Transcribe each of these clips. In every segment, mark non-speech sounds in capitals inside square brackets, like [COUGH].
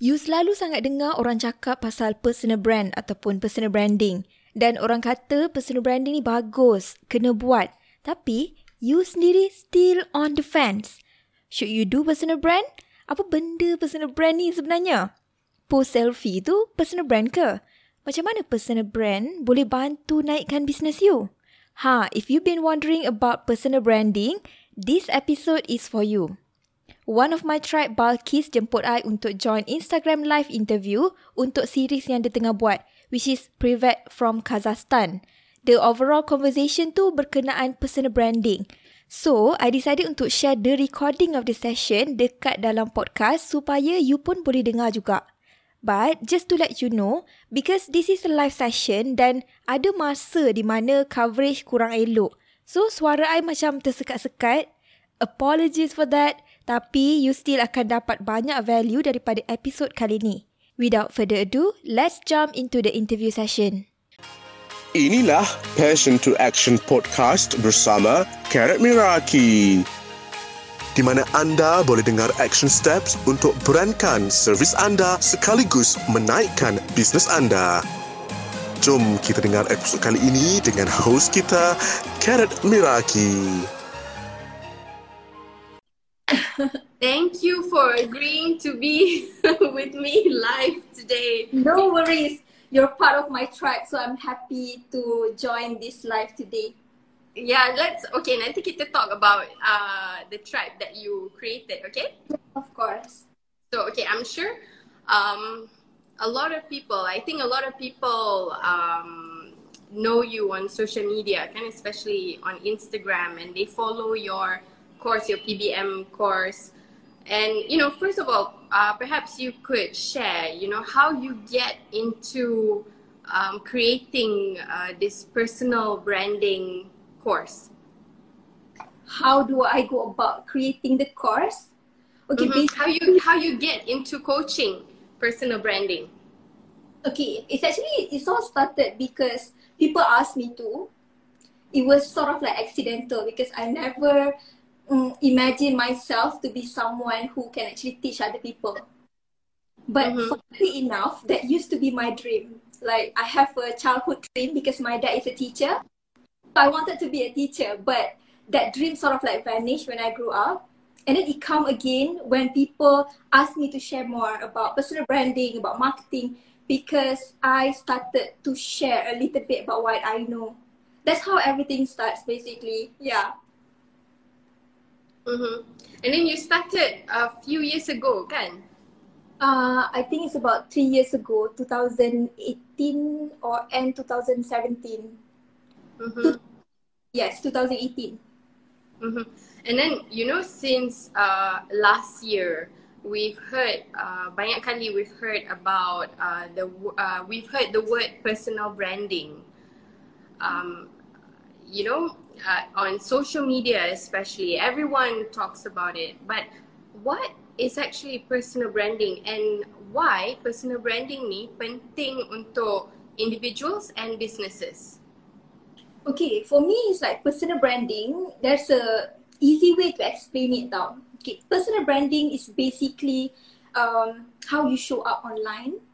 You selalu sangat dengar orang cakap pasal personal brand ataupun personal branding. Dan orang kata personal branding ni bagus, kena buat. Tapi, you sendiri still on the fence. Should you do personal brand? Apa benda personal brand ni sebenarnya? Post selfie tu personal brand ke? Macam mana personal brand boleh bantu naikkan bisnes you? Ha, if you've been wondering about personal branding, this episode is for you. One of my tribe Balkis jemput I untuk join Instagram live interview untuk series yang dia tengah buat which is Privet from Kazakhstan. The overall conversation tu berkenaan personal branding. So, I decided untuk share the recording of the session dekat dalam podcast supaya you pun boleh dengar juga. But just to let you know, because this is a live session dan ada masa di mana coverage kurang elok. So, suara I macam tersekat-sekat. Apologies for that. Tapi you still akan dapat banyak value daripada episod kali ni. Without further ado, let's jump into the interview session. Inilah Passion to Action Podcast bersama Karat Miraki. Di mana anda boleh dengar action steps untuk berankan servis anda sekaligus menaikkan bisnes anda. Jom kita dengar episod kali ini dengan host kita, Karat Miraki. Thank you for agreeing to be [LAUGHS] with me live today. No worries. You're part of my tribe, so I'm happy to join this live today. Yeah, let's okay. Nanti kita talk about uh the tribe that you created. Okay. Of course. So okay, I'm sure um a lot of people. I think a lot of people um know you on social media, of especially on Instagram, and they follow your course, your PBM course. And you know, first of all, uh, perhaps you could share, you know, how you get into um, creating uh, this personal branding course. How do I go about creating the course? Okay, mm-hmm. how you how you get into coaching personal branding? Okay, it's actually it's all started because people asked me to. It was sort of like accidental because I never um, imagine myself to be someone who can actually teach other people. But mm-hmm. funny enough, that used to be my dream. Like I have a childhood dream because my dad is a teacher. I wanted to be a teacher, but that dream sort of like vanished when I grew up. And then it come again when people ask me to share more about personal branding, about marketing, because I started to share a little bit about what I know. That's how everything starts basically. Yeah. Mm-hmm. And then you started a few years ago, kan? Uh, I think it's about three years ago, 2018 or end 2017. Mm-hmm. yes, 2018. Mm-hmm. And then, you know, since uh, last year, we've heard, uh, banyak kali we've heard about uh, the, uh, we've heard the word personal branding. Um, you know, uh, on social media especially, everyone talks about it. But what is actually personal branding and why personal branding ni penting untuk individuals and businesses? Okay, for me it's like personal branding. There's a easy way to explain it down. Okay, personal branding is basically um, how you show up online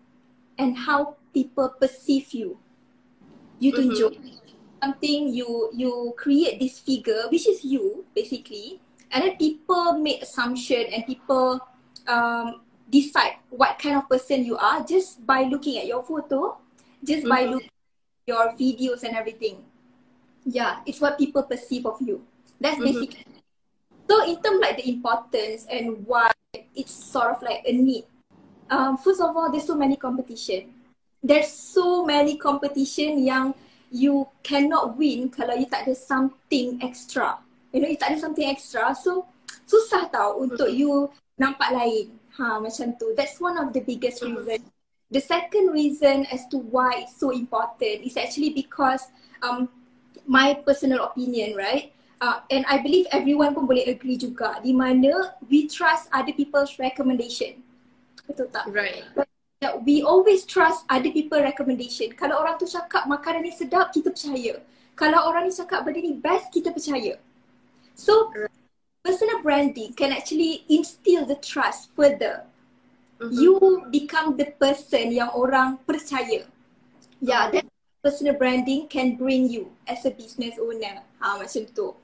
and how people perceive you. You tunjuk. Mm-hmm something you you create this figure which is you basically and then people make assumption and people um, decide what kind of person you are just by looking at your photo just mm-hmm. by looking at your videos and everything yeah it's what people perceive of you that's mm-hmm. basically so in terms like the importance and why it's sort of like a need um, first of all there's so many competition there's so many competition yang you cannot win kalau you tak ada something extra. You know, you tak ada something extra. So, susah tau untuk you nampak lain. Ha, macam tu. That's one of the biggest mm-hmm. reason. The second reason as to why it's so important is actually because um, my personal opinion, right? Uh, and I believe everyone pun boleh agree juga di mana we trust other people's recommendation. Betul tak? Right that we always trust other people recommendation. Kalau orang tu cakap makanan ni sedap, kita percaya. Kalau orang ni cakap benda ni best, kita percaya. So, personal branding can actually instill the trust further. mm-hmm. you become the person yang orang percaya. Yeah, that personal branding can bring you as a business owner. Ha, macam tu.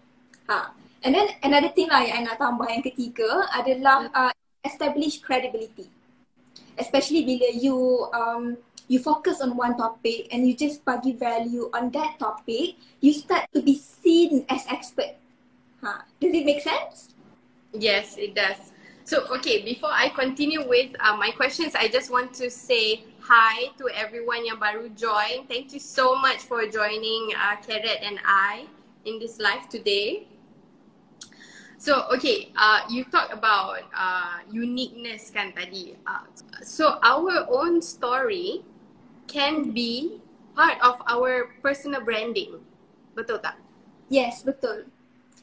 Ha. And then another thing lah yang I nak tambah yang ketiga adalah uh, establish credibility. Especially bila you um, you focus on one topic and you just bagi value on that topic, you start to be seen as expert. Ha. Does it make sense? Yes, it does. So, okay, before I continue with uh, my questions, I just want to say hi to everyone yang baru join. Thank you so much for joining uh, Carrot and I in this live today. So, okay, uh, you talk about uh, uniqueness kan tadi. Uh, so, our own story can be part of our personal branding. Betul tak? Yes, betul.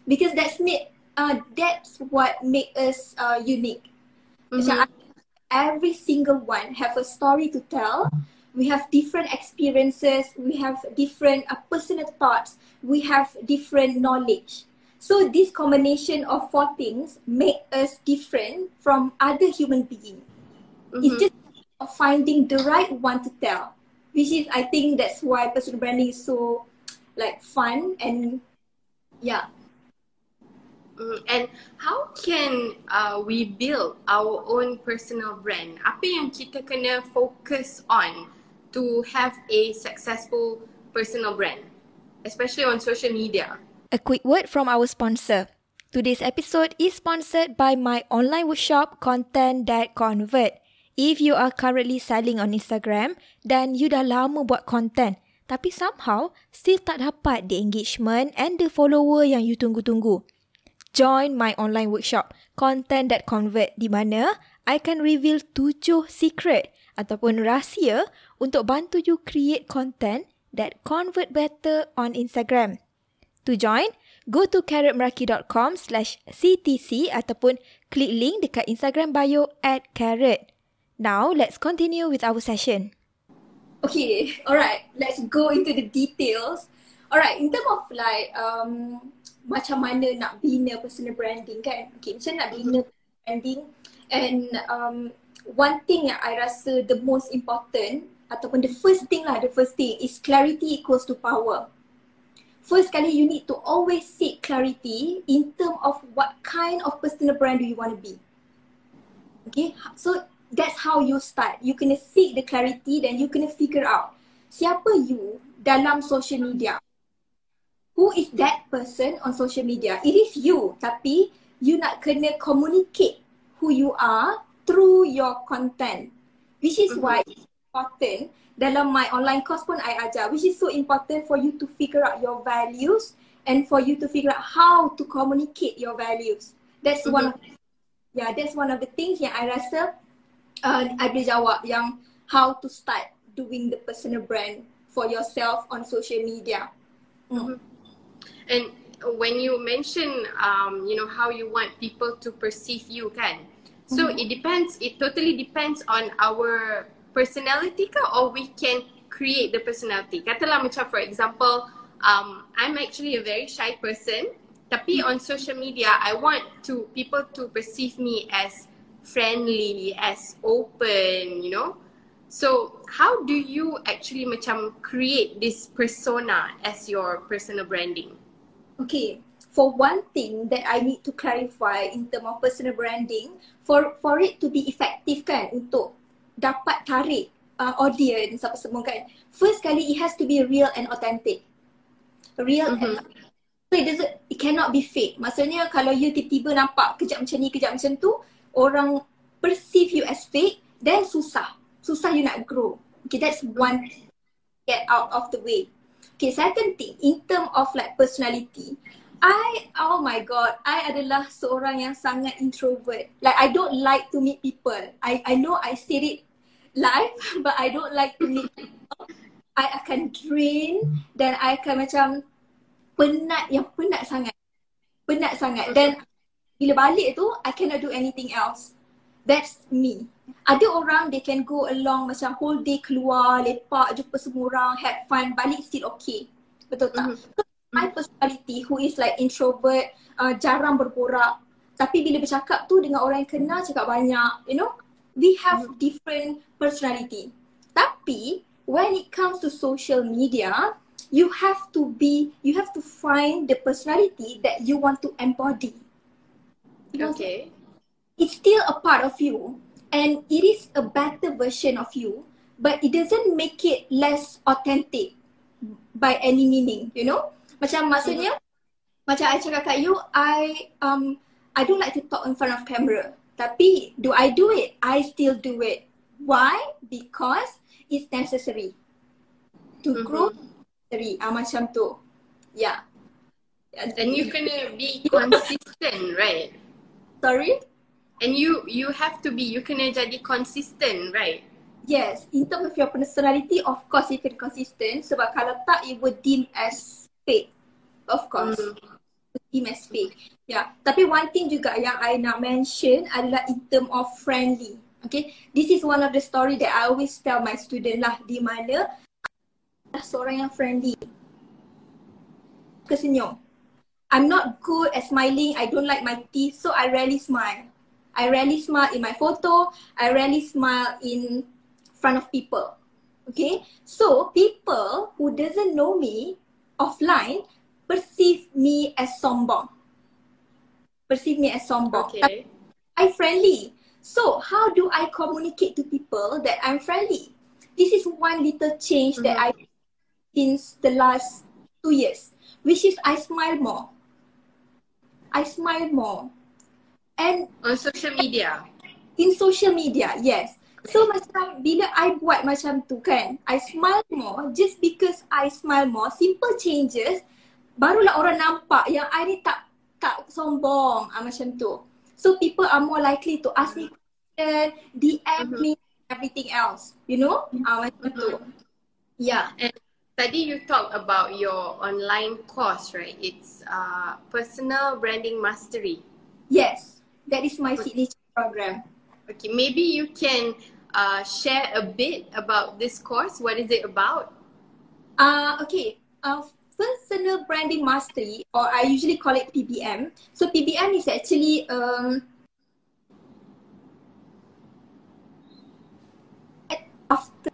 Because that's made uh, that's what make us uh, unique. Mm-hmm. every single one have a story to tell. We have different experiences. We have different uh, personal thoughts. We have different knowledge. So this combination of four things make us different from other human beings. Mm-hmm. It's just finding the right one to tell, which is I think that's why personal branding is so like fun and yeah Mm, and how can uh, we build our own personal brand? Apa yang kita kena focus on to have a successful personal brand, especially on social media? A quick word from our sponsor. Today's episode is sponsored by my online workshop Content That Convert. If you are currently selling on Instagram dan you dah lama buat content tapi somehow still tak dapat the engagement and the follower yang you tunggu-tunggu join my online workshop Content That Convert di mana I can reveal tujuh secret ataupun rahsia untuk bantu you create content that convert better on Instagram. To join, go to carrotmeraki.com slash ctc ataupun klik link dekat Instagram bio at carrot. Now, let's continue with our session. Okay, alright. Let's go into the details. Alright, in terms of like um, macam mana nak bina personal branding kan. Okay, macam nak bina branding and um, one thing yang I rasa the most important ataupun the first thing lah, the first thing is clarity equals to power. First kali you need to always seek clarity in term of what kind of personal brand do you want to be. Okay, so that's how you start. You kena seek the clarity then you kena figure out siapa you dalam social media who is that person on social media. It is you tapi you nak kena communicate who you are through your content. Which is mm-hmm. why it's important dalam my online course pun I ajar which is so important for you to figure out your values and for you to figure out how to communicate your values. That's mm-hmm. one of yeah, that's one of the things yang I rasa uh, I boleh jawab yang how to start doing the personal brand for yourself on social media. Mm-hmm. And when you mention, um, you know, how you want people to perceive you, kan? So mm-hmm. it depends. It totally depends on our personality, ka, or we can create the personality. Katalah macam, for example, um, I'm actually a very shy person. Tapi on social media, I want to people to perceive me as friendly, as open, you know. So how do you actually macam create this persona as your personal branding? Okay, for one thing that I need to clarify in term of personal branding, for for it to be effective kan untuk dapat tarik uh, audience apa semua kan. First kali it has to be real and authentic. Real mm-hmm. and so it doesn't it cannot be fake. Maksudnya kalau you tiba-tiba nampak kejap macam ni, kejap macam tu, orang perceive you as fake, then susah. Susah you nak grow. Okay, that's one get out of the way. Okay, second thing, in term of like personality, I, oh my god, I adalah seorang yang sangat introvert. Like I don't like to meet people. I I know I said it live, but I don't like to meet people. I akan drain dan I akan macam penat yang penat sangat. Penat sangat. Dan bila balik tu, I cannot do anything else. That's me. Ada orang they can go along macam whole day keluar, lepak, jumpa semua orang, have fun, balik still okay. Betul tak? Mm-hmm. My personality who is like introvert, uh, jarang berborak. Tapi bila bercakap tu dengan orang yang kenal cakap banyak, you know. We have different personality. Tapi when it comes to social media, you have to be, you have to find the personality that you want to embody. You know, Okay. It's still a part of you and it is a better version of you, but it doesn't make it less authentic by any meaning, you know? Macam maksudnya, macam I cakap kat you, I um I don't like to talk in front of camera. Tapi do I do it? I still do it. Why? Because it's necessary. To Mhm. grow necessary. Ah macam tu. Yeah. And you kena be consistent, right? Sorry? And you you have to be you kena jadi consistent, right? Yes, in terms of your personality, of course you can consistent sebab kalau tak, it would deem as fake. Of course. Mm. Deem as fake. Yeah. Tapi one thing juga yang I nak mention adalah in term of friendly. Okay. This is one of the story that I always tell my student lah di mana adalah seorang yang friendly. Kesenyum. I'm not good at smiling. I don't like my teeth. So I rarely smile. I rarely smile in my photo. I rarely smile in front of people. Okay. So people who doesn't know me offline perceive me as sombong. Perceive me as sombong. Okay. I friendly. So how do I communicate to people that I'm friendly? This is one little change that I since the last two years, which is I smile more. I smile more. And On social media. in social media, yes. So macam bila I buat macam tu kan, I smile more just because I smile more, simple changes, barulah orang nampak yang I ni tak tak sombong ah, macam tu. So people are more likely to ask me question, DM me, everything else. You know? Ah, macam tu. Yeah. And tadi you talk about your online course, right? It's uh, personal branding mastery. Yes. That is my signature program. Okay, maybe you can uh, share a bit about this course. What is it about? Uh, okay. Uh, personal branding mastery, or I usually call it PBM. So PBM is actually um, after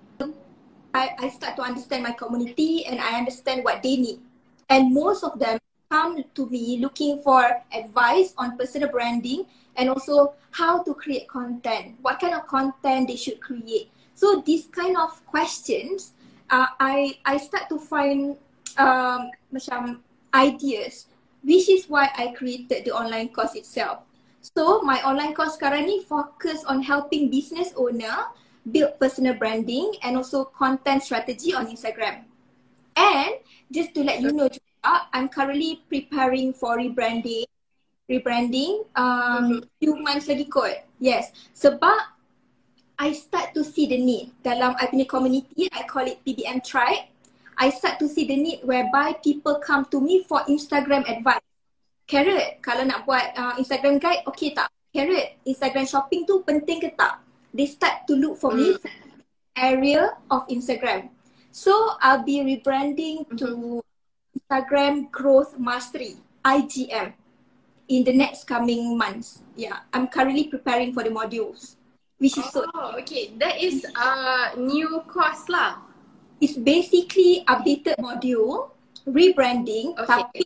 I, I start to understand my community and I understand what they need. And most of them come to me looking for advice on personal branding and also how to create content, what kind of content they should create. So these kind of questions, uh, I I start to find um, macam ideas, which is why I created the online course itself. So my online course sekarang ni focus on helping business owner build personal branding and also content strategy on Instagram. And just to let you know juga, I'm currently preparing for rebranding. Rebranding um few months lagi kot. Yes. Sebab I start to see the need dalam I punya community, I call it PBM tribe. I start to see the need whereby people come to me for Instagram advice. Carrot, kalau nak buat uh, Instagram guide, okay tak? Carrot, Instagram shopping tu penting ke tak? They start to look for me for area of Instagram. So I'll be rebranding to Instagram Growth Mastery, IGM, in the next coming months. Yeah, I'm currently preparing for the modules, which is so Oh, okay. That is a new course lah. It's basically updated module, rebranding, Okay. tapi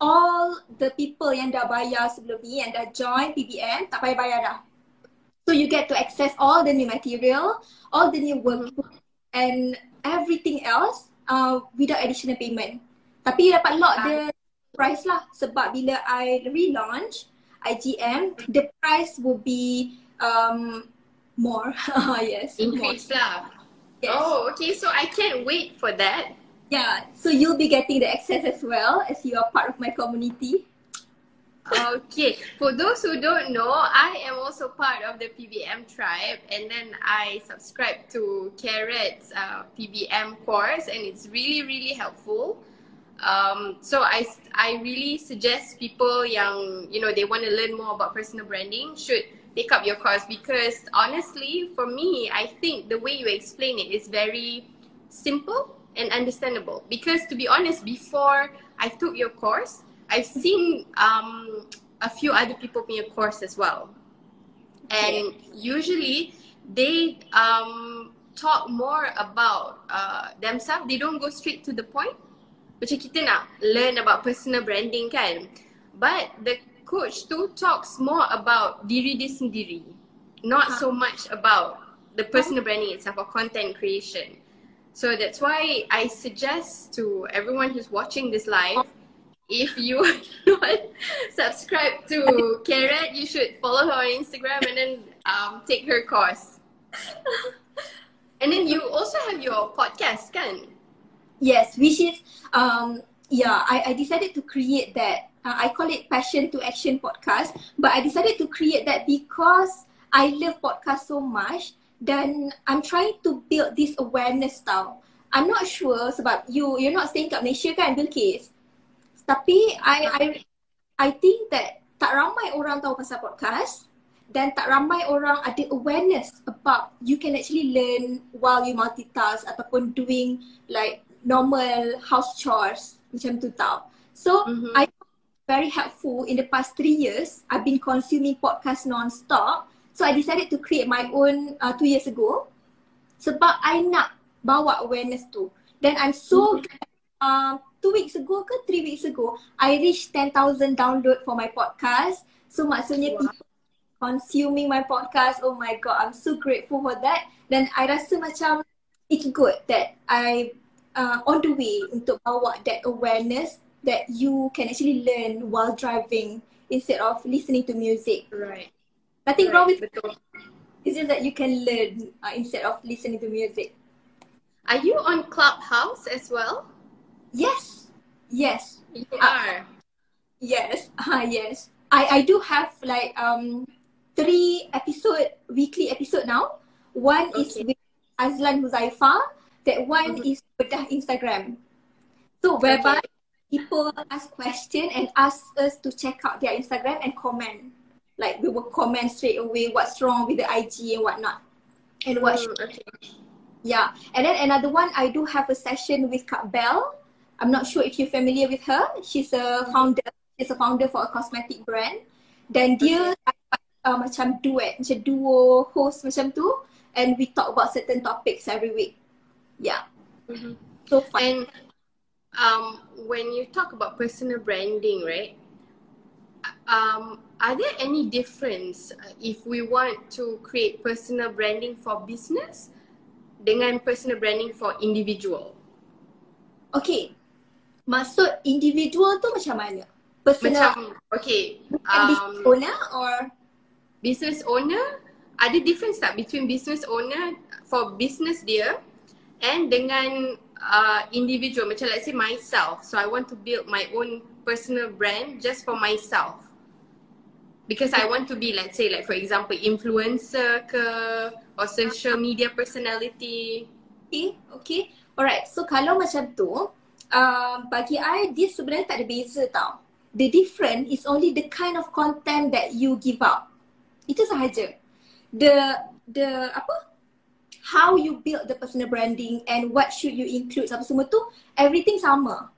all the people yang dah bayar sebelum ni, yang dah join PBM, tak payah bayar dah. So you get to access all the new material, all the new workbook and everything else uh, without additional payment. Tapi you dapat lock the price lah sebab bila I relaunch IGM, the price will be um, more. [LAUGHS] yes. more. Increase lah. Yes. Oh, okay. So I can't wait for that. Yeah, so you'll be getting the access as well as you are part of my community. Okay. For those who don't know, I am also part of the PBM tribe, and then I subscribe to Carrot's uh, PBM course, and it's really really helpful. Um, so I I really suggest people yang you know they want to learn more about personal branding should take up your course because honestly, for me, I think the way you explain it is very simple and understandable. Because to be honest, before I took your course, I've seen um, a few other people in your course as well. and usually they um talk more about uh, themselves. They don't go straight to the point. Macam kita nak learn about personal branding kan. But the coach tu talks more about diri dia sendiri. Not so much about the personal branding itself or content creation. So that's why I suggest to everyone who's watching this live, if you [LAUGHS] not subscribe to Carrot, you should follow her on Instagram and then um, take her course. And then you also have your podcast, can? Yes, which is um yeah, I, I decided to create that. Uh, I call it Passion to Action podcast, but I decided to create that because I love podcast so much. Then I'm trying to build this awareness tau. I'm not sure sebab you you're not staying kat Malaysia kan Bilkis. Tapi I I I think that tak ramai orang tahu pasal podcast dan tak ramai orang ada awareness about you can actually learn while you multitask ataupun doing like normal house chores macam tu tau. So Mhm. I very helpful in the past three years. I've been consuming podcast non-stop. So I decided to create my own uh, two years ago sebab I nak bawa awareness tu. Then I'm so glad uh, two weeks ago ke three weeks ago, I reached 10,000 download for my podcast. So maksudnya Wow. people consuming my podcast. Oh my god, I'm so grateful for that. Dan I rasa macam it's good that I uh, on the way untuk bawa that awareness that you can actually learn while driving instead of listening to music. Right. Nothing wrong with Betul. it's just that you can learn uh, instead of listening to music. Are you on Clubhouse as well? Yes, yes, You Ah. are. yes, [LAUGHS] ah yes. I I do have like um three episode weekly episode now. One is with Azlan Huzaifa. That one is bedah Instagram. So whereby people ask question and ask us to check out their Instagram and comment. Like we will comment straight away what's wrong with the IG and whatnot. And what Mm, okay. Yeah, and then another one, I do have a session with Kak Bell. I'm not sure if you're familiar with her. She's a founder. She's a founder for a cosmetic brand. Dan dia uh, macam duet, macam duo host macam tu, and we talk about certain topics every week. Yeah, Mhm. so fun. And um, when you talk about personal branding, right? Um, are there any difference uh, if we want to create personal branding for business dengan personal branding for individual? Okay, maksud individual tu macam mana? Personal Macam okay, bukan business um, owner or business owner ada difference tak between business owner for business dia and dengan uh, individual macam let's say myself so I want to build my own personal brand just for myself because I want to be let's say like for example influencer ke or social media personality Okay, okay. Alright, so kalau macam tu, um, bagi I, dia sebenarnya tak ada beza tau. The different is only the kind of content that you give out. Itu sahaja. The, the, apa? How you build the personal branding and what should you include apa semua tu, everything sama.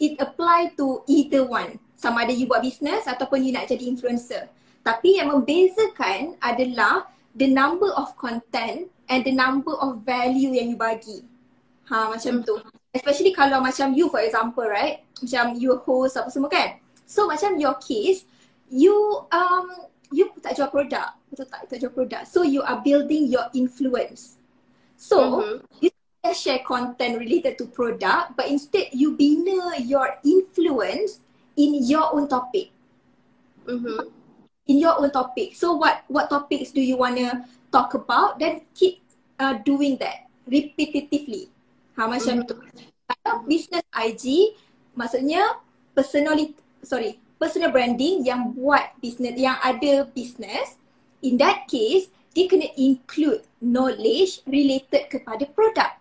It apply to either one. Sama ada you buat business ataupun you nak jadi influencer. Tapi yang membezakan adalah the number of content and the number of value yang you bagi. Ha macam tu. Especially kalau macam you for example right, macam you host apa semua kan. So macam your case, you um you tak jual produk, betul tak? Tak jual produk. So you are building your influence. So Mhm. you can share content related to product but instead you bina your influence in your own topic mm-hmm. in your own topic. So what what topics do you wanna talk about? Then keep uh, doing that repetitively. Ha macam tu. Kalau business IG maksudnya personality sorry personal branding yang buat business yang ada business in that case dia kena include knowledge related kepada produk.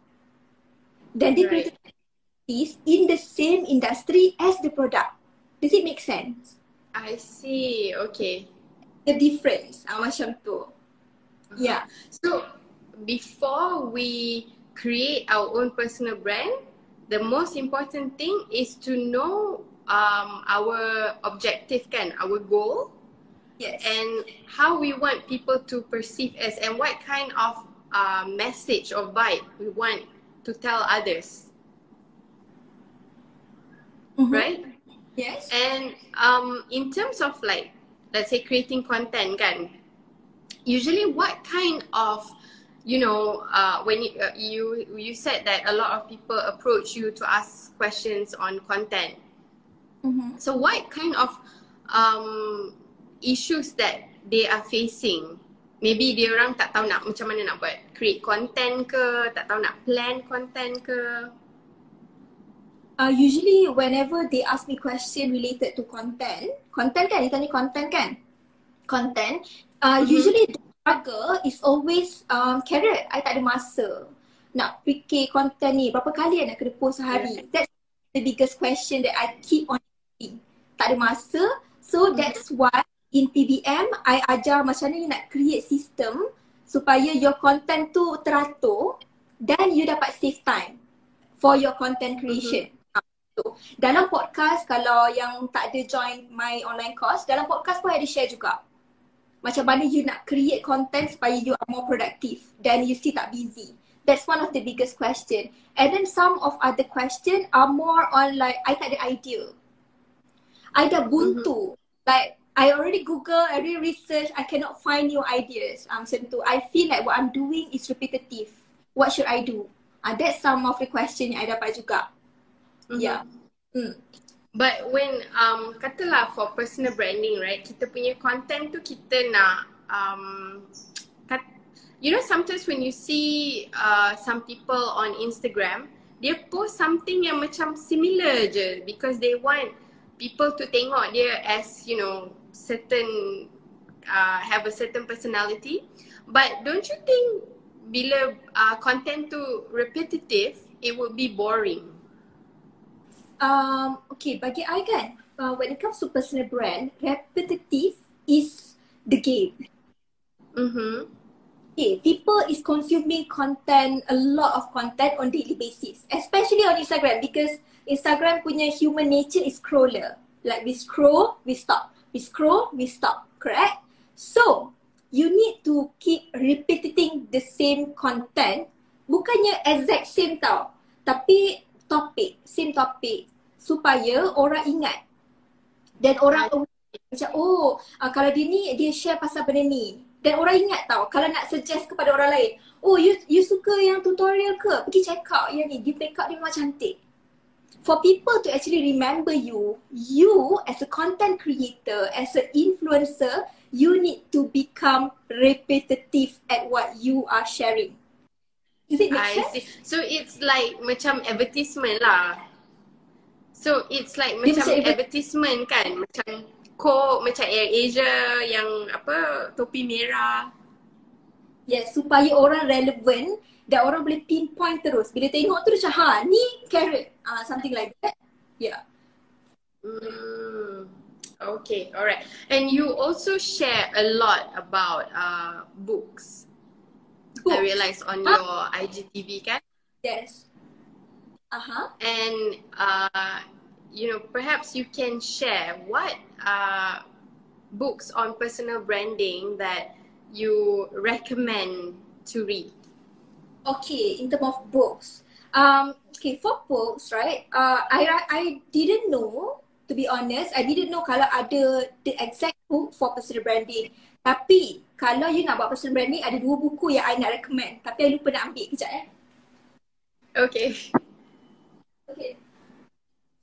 Dan dia Right. kena is in the same industry as the product. Does it make sense? I see okay The difference ah, macam tu. Yeah. So before we create our own personal brand, the most important thing is to know um, our objective kan, our goal. Yes. and how we want people to perceive us and what kind of uh, message or vibe we want to tell others, Mhm. right? Yes. And um, in terms of like, let's say creating content, kan, usually what kind of, you know, uh, when you, uh, you you said that a lot of people approach you to ask questions on content. Mhm. So what kind of um, issues that they are facing? Maybe dia orang tak tahu nak macam mana nak buat create content ke, tak tahu nak plan content ke. Uh, usually whenever they ask me question related to content, content kan? You tanya content kan? Content. Uh, Mhm. Usually the struggle is always um, carrot. I tak ada masa nak fikir content ni. Berapa kali I nak kena post sehari? That's the biggest question that I keep on asking. Tak ada masa. So that's why in PBM, I ajar macam mana you nak create system supaya your content tu teratur dan you dapat save time for your content creation. Ah, tu. Dalam podcast kalau yang tak ada join my online course, dalam podcast pun I ada share juga. Macam mana you nak create content supaya you are more productive dan you still tak busy. That's one of the biggest question. And then some of other question are more on like I tak ada idea. I dah buntu. Like I already Google, I already research, I cannot find new ideas. Um, macam tu. I feel like what I'm doing is repetitive. What should I do? Uh, that's some of the question yang I dapat juga. Mhm. Yeah. Mm. But when um katalah for personal branding right, kita punya content tu kita nak um kat, you know sometimes when you see uh some people on Instagram, dia post something yang macam similar je because they want people to tengok dia as you know certain uh, have a certain personality. But don't you think bila uh, content tu repetitive, it would be boring? Um, okay, bagi I kan, uh, when it comes to personal brand, repetitive is the game. Mm-hmm. Okay, people is consuming content, a lot of content on daily basis, especially on Instagram because Instagram punya human nature is scroller. Like we scroll, we stop. We scroll, we stop. Correct? So, you need to keep repeating the same content. Bukannya exact same tau. Tapi topik, same topik. Supaya orang ingat. Dan orang. Macam oh, uh, kalau dia ni, dia share pasal benda ni. Dan orang ingat tau, kalau nak suggest kepada orang lain. Oh, you you suka yang tutorial ke? Pergi check out yang ni. Dia makeup dia memang cantik for people to actually remember you, you as a content creator, as an influencer, you need to become repetitive at what you are sharing. Does it make I sense? see. So it's like macam advertisement lah. So it's like Dia macam macam adver- advertisement kan, macam Coke, macam Air Asia yang apa topi merah. Yes, supaya orang relevant dan orang boleh pinpoint terus. Bila tengok tu macam, ha ni carrot. Uh, something like that. Yeah. Mm. Okay, alright. And you also share a lot about uh books. I Books. realize on Ah. your IGTV kan. Yes. Uh-huh. And uh, you know, perhaps you can share what uh, books on personal branding that you recommend to read. Okay, in terms of books. Um, okay, for books, right? Uh, I I didn't know, to be honest, I didn't know kalau ada the exact book for personal branding. Tapi kalau you nak buat personal branding, ada dua buku yang I nak recommend. Tapi I lupa nak ambil kejap eh. Okay. Okay.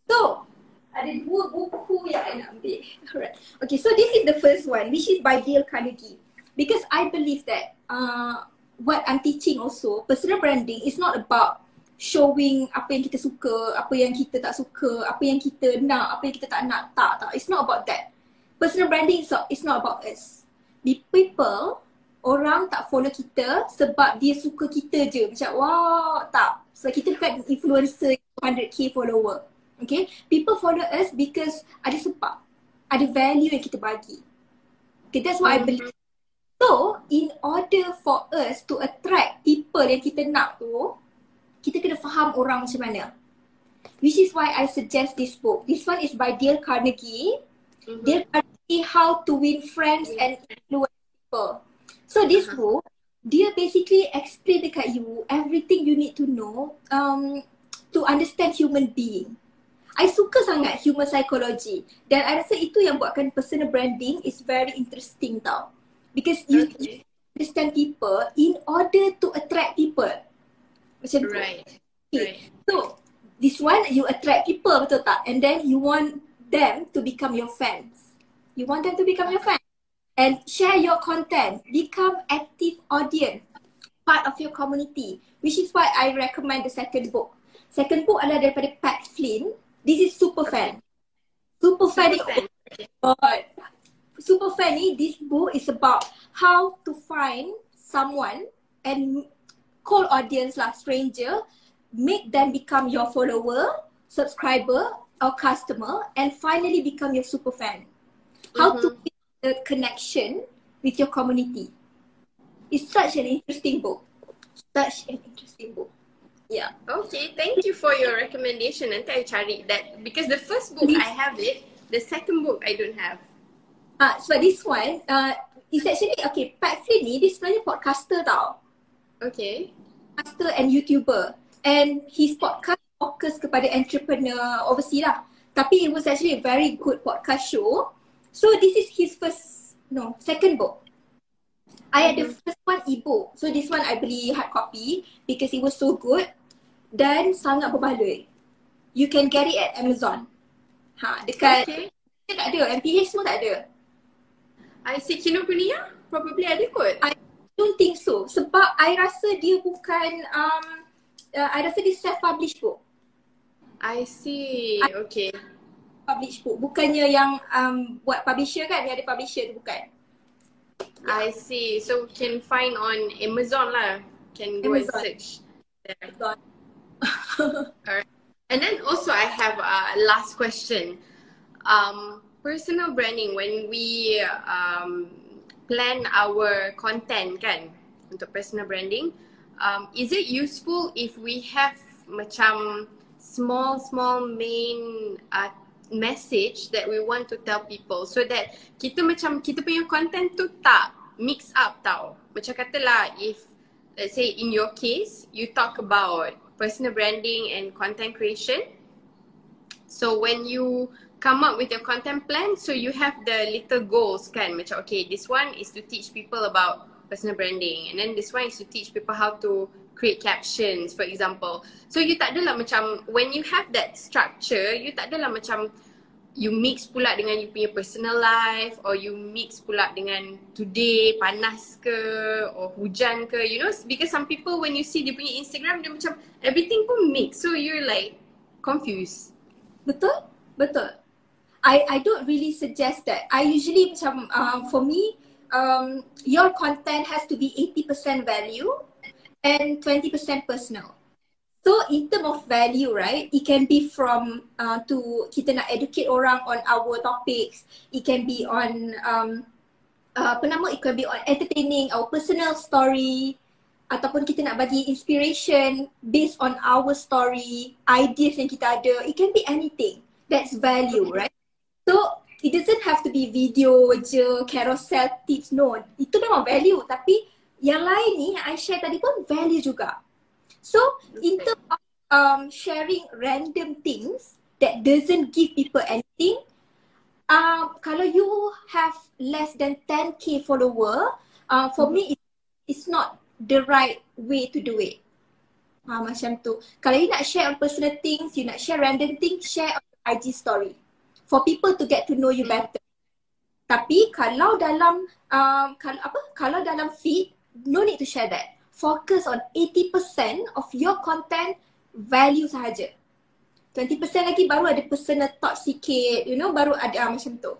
So, ada dua buku yang I nak ambil. Alright. Okay, so this is the first one, which is by Dale Carnegie. Because I believe that uh, what I'm teaching also, personal branding is not about showing apa yang kita suka, apa yang kita tak suka, apa yang kita nak, apa yang kita tak nak. Tak, tak. It's not about that. Personal branding is not, it's not about us. The people, orang tak follow kita sebab dia suka kita je. Macam, wow, tak. Sebab kita bukan influencer 100k follower. Okay? People follow us because ada sebab. Ada value yang kita bagi. Okay, that's what I believe. So, in order for us to attract people yang kita nak tu, kita kena faham orang macam mana. Which is why I suggest this book. This one is by Dale Carnegie. Mhm. Dale Carnegie how to win friends and influence people. So this book, dia basically explain dekat you everything you need to know um, to understand human being. I suka sangat human psychology dan I rasa itu yang buatkan personal branding is very interesting tau. Because you, Okay. you understand people in order to attract people. Macam tu. Right. Okay. Right. So, this one you attract people betul tak? And then you want them to become your fans. You want them to become your fans. And share your content. Become active audience. Part of your community. Which is why I recommend the second book. Second book adalah daripada Pat Flynn. This is super fan. Super fan ni Fan. God. Super funny. this book is about how to find someone and call audience lah, stranger, make them become your follower, subscriber or customer and finally become your super fan. How to mm-hmm. build the connection with your community. It's such an interesting book. Such an interesting book. Yeah. Okay, thank you for your recommendation. Nanti I cari that because the first book I have it, the second book I don't have. Ah, so this one, uh, is actually, okay, Pat Flynn ni, dia sebenarnya podcaster tau. Okay. podcaster and YouTuber. And his podcast focus kepada entrepreneur overseas lah. Tapi it was actually a very good podcast show. So this is his first, no, second book. I had the first one ebook. So this one I beli hard copy because it was so good. Dan sangat berbaloi. You can get it at Amazon. Ha, dekat, okay. tak ada. MPH semua tak ada. I see Kinokuniya probably ada kot. I don't think so. Sebab I rasa dia bukan, um, uh, I rasa dia self-published book. I see. Okay. publish book. Bukannya yang um, buat publisher kan, yang ada publisher tu bukan. I see. So can find on Amazon lah. Can go Amazon. and search. there. God. [LAUGHS] Alright. And then also I have a last question. Um, personal branding when we um, plan our content kan untuk personal branding, um, is it useful if we have macam small small main uh, message that we want to tell people so that kita macam kita punya content tu tak mix up tau. Macam katalah if let's say in your case you talk about personal branding and content creation so when you come up with your content plan so you have the little goals kan? Macam okay this one is to teach people about personal branding and then this one is to teach people how to create captions for example. So you tak adalah macam when you have that structure you tak adalah macam you mix pula dengan you punya personal life or you mix pula dengan today panas ke or hujan ke you know? Because some people when you see dia punya Instagram dia macam everything pun mix. So you're like confused. Betul? Betul. I I don't really suggest that. I usually macam um, for me um, your content has to be 80% value and 20% personal. So in term of value, right, it can be from uh, to kita nak educate orang on our topics. It can be on um, uh, apa nama, it can be on entertaining, our personal story, ataupun kita nak bagi inspiration based on our story, ideas yang kita ada. It can be anything. That's value, right? So it doesn't have to be video je, carousel tips. No, itu memang value. Tapi yang lain ni yang I share tadi pun value juga. So in terms of um, sharing random things that doesn't give people anything, uh, kalau you have less than 10k follower, uh, for me it, it's not the right way to do it. Ha, macam tu. Kalau you nak share on personal things, you nak share random things, share on IG story. For people to get to know you better. Tapi kalau dalam um, kalau apa? Kalau dalam feed, no need to share that. Focus on 80% of your content value sahaja. 20% lagi baru ada personal thought sikit, you know, baru ada uh, macam tu.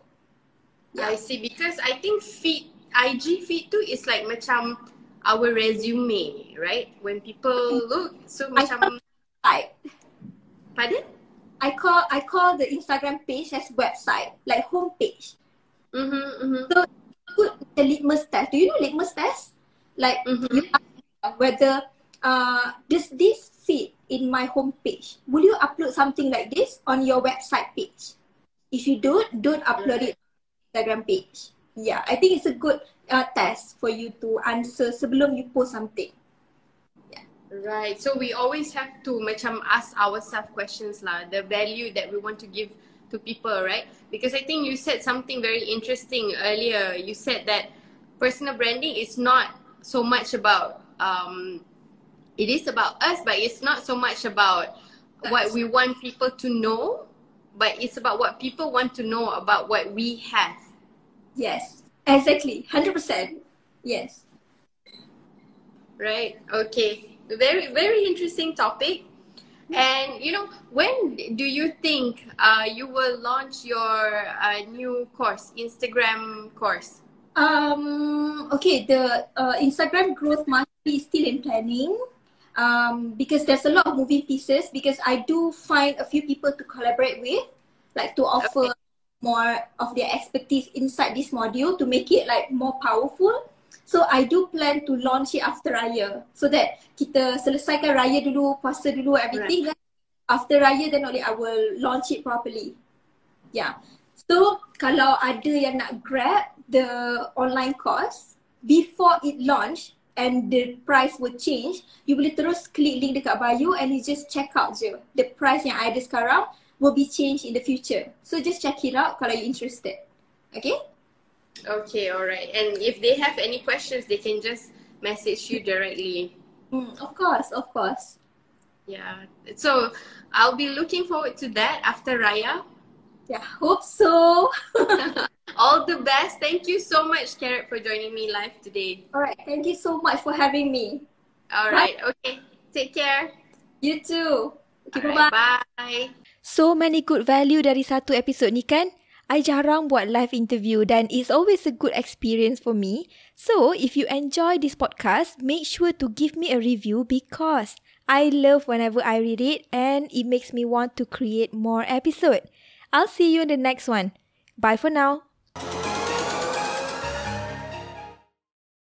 I see because I think feed IG feed tu is like macam our resume right when people look so I macam Like, pardon I call I call the Instagram page as website, like homepage. mhm mhm So put the litmus test. Do you know litmus test? Like Mhm. you ask whether uh does this fit in my homepage? Will you upload something like this on your website page? If you don't, don't upload it. Instagram page. Yeah, I think it's a good uh, test for you to answer sebelum you post something. Right. So we always have to macam ask ourselves questions lah. The value that we want to give to people, right? Because I think you said something very interesting earlier. You said that personal branding is not so much about um it is about us but it's not so much about what we want people to know but it's about what people want to know about what we have. Yes, exactly. 100%. Yes. Right. Okay. Very very interesting topic. And you know, when do you think uh, you will launch your uh, new course, Instagram course? Um. Okay. The uh, Instagram growth mastery be still in planning. Um, because there's a lot of moving pieces. Because I do find a few people to collaborate with, like to offer okay. more of their expertise inside this module to make it like more powerful. So I do plan to launch it after Raya so that kita selesaikan Raya dulu, puasa dulu, everything. Right. After Raya then only I will launch it properly. Yeah. So kalau ada yang nak grab the online course before it launch and the price will change, you boleh terus klik link dekat bio and you just check out je. The price yang ada sekarang will be changed in the future. So just check it out kalau you interested. Okay? Okay, all right. And if they have any questions, they can just message you directly. Mm, of course, of course. Yeah. So I'll be looking forward to that after Raya. Yeah, hope so. [LAUGHS] [LAUGHS] All the best. Thank you so much, Carrot, for joining me live today. All right. Thank you so much for having me. All right. Bye. Okay. Take care. You too. Okay, bye-bye. Bye. So many good value dari satu episod ni kan? I jarang buat live interview dan it's always a good experience for me. So, if you enjoy this podcast, make sure to give me a review because I love whenever I read it and it makes me want to create more episode. I'll see you in the next one. Bye for now.